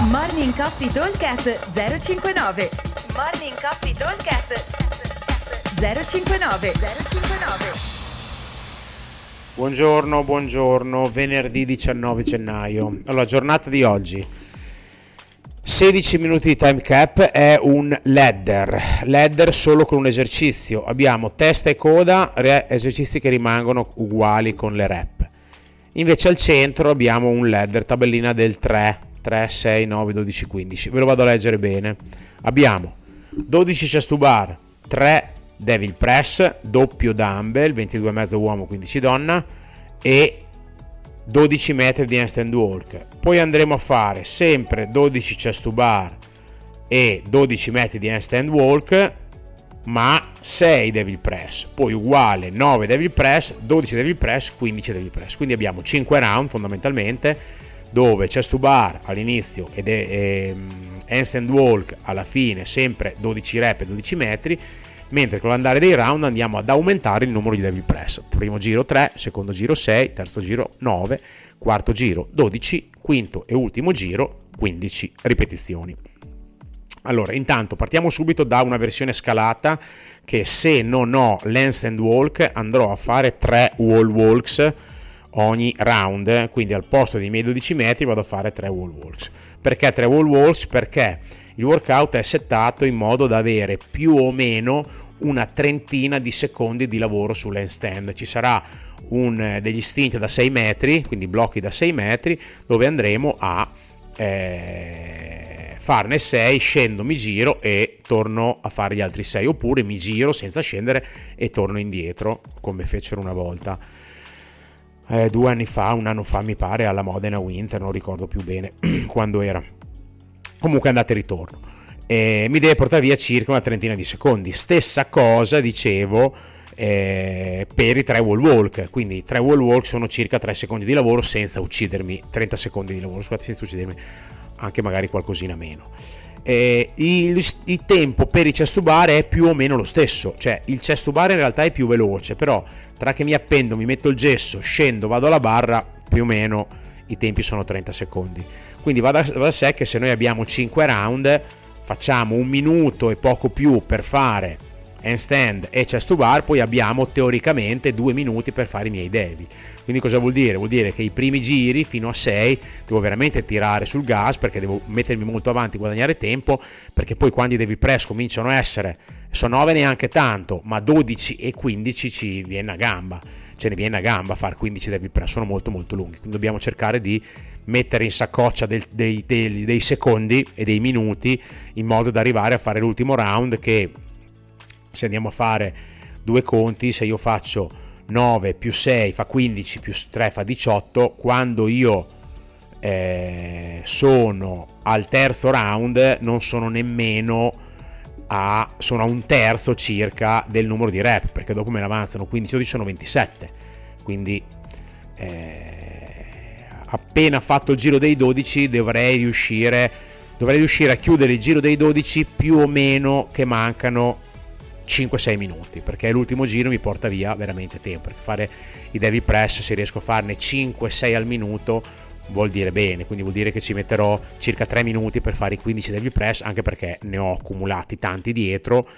Morning Coffee Talkcast 059 Morning Coffee Talkcast 059 059 Buongiorno, buongiorno, venerdì 19 gennaio. Allora, giornata di oggi. 16 minuti di time cap è un ladder, ladder solo con un esercizio. Abbiamo testa e coda, esercizi che rimangono uguali con le rep. Invece al centro abbiamo un ladder, tabellina del 3, 3, 6, 9, 12, 15. Ve lo vado a leggere bene. Abbiamo 12 chest to bar, 3 devil press, doppio dumbbell, 22,5 uomo, 15 donna e 12 metri di handstand walk. Poi andremo a fare sempre 12 chest to bar e 12 metri di handstand walk ma 6 devil press, poi uguale 9 devil press, 12 devil press, 15 devil press. Quindi abbiamo 5 round fondamentalmente dove chest to bar all'inizio ed è ehm, handstand walk alla fine sempre 12 rep e 12 metri mentre con l'andare dei round andiamo ad aumentare il numero di devil press. Primo giro 3, secondo giro 6, terzo giro 9, quarto giro 12, quinto e ultimo giro 15 ripetizioni. Allora, intanto partiamo subito da una versione scalata che se non ho lens and walk andrò a fare 3 wall walks ogni round, quindi al posto dei miei 12 metri vado a fare 3 wall walks. Perché 3 wall walks? Perché il workout è settato in modo da avere più o meno una trentina di secondi di lavoro sull'handstand. Ci sarà un, degli stint da 6 metri, quindi blocchi da 6 metri, dove andremo a eh, farne 6, scendo, mi giro e torno a fare gli altri 6, oppure mi giro senza scendere e torno indietro, come fecero una volta. Eh, due anni fa, un anno fa mi pare, alla Modena Winter, non ricordo più bene quando era. Comunque andate e ritorno. E mi deve portare via circa una trentina di secondi. Stessa cosa, dicevo, eh, per i tre wall walk. Quindi i tre wall walk sono circa 3 secondi di lavoro senza uccidermi, 30 secondi di lavoro, scusate, senza uccidermi, anche magari qualcosina meno. Eh, il, il, tempo per i chest to bar è più o meno lo stesso, cioè il bar in realtà è più veloce, però tra che mi appendo, mi metto il gesso, scendo, vado alla barra, più o meno i tempi sono 30 secondi. Quindi va da, va da sé che se noi abbiamo 5 round, facciamo un minuto e poco più per fare handstand e chest to bar, poi abbiamo teoricamente due minuti per fare i miei devi. Quindi cosa vuol dire? Vuol dire che i primi giri fino a 6 devo veramente tirare sul gas perché devo mettermi molto avanti, guadagnare tempo, perché poi quando i devi press cominciano a essere, sono 9 neanche tanto, ma 12 e 15 ci viene a gamba. Ce ne viene a gamba a fare 15 devi press, sono molto molto lunghi, quindi dobbiamo cercare di mettere in saccoccia del, dei, dei, dei secondi e dei minuti in modo da arrivare a fare l'ultimo round che se andiamo a fare due conti, se io faccio 9 più 6 fa 15 più 3 fa 18, quando io eh, sono al terzo round non sono nemmeno a, sono a un terzo circa del numero di rep, perché dopo me ne avanzano 15 12 sono 27, quindi eh, appena fatto il giro dei 12 dovrei riuscire, dovrei riuscire a chiudere il giro dei 12 più o meno che mancano 5-6 minuti perché l'ultimo giro mi porta via veramente tempo perché fare i Devil Press se riesco a farne 5-6 al minuto vuol dire bene quindi vuol dire che ci metterò circa 3 minuti per fare i 15 Devil Press anche perché ne ho accumulati tanti dietro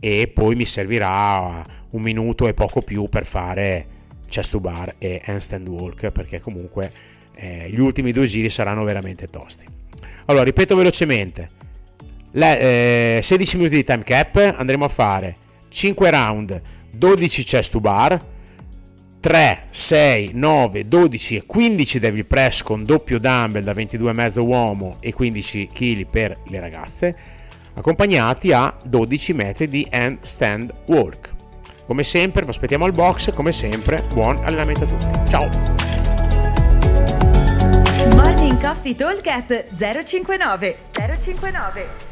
e poi mi servirà un minuto e poco più per fare chest to bar e handstand walk perché comunque eh, gli ultimi due giri saranno veramente tosti. Allora ripeto velocemente le, eh, 16 minuti di time cap, andremo a fare 5 round, 12 chest to bar, 3, 6, 9, 12 e 15 devil press con doppio dumbbell da 22,5 uomo e 15 kg per le ragazze, accompagnati a 12 metri di handstand walk. Come sempre, vi aspettiamo al box, come sempre, buon allenamento a tutti. Ciao! Morning Coffee Talk 059 059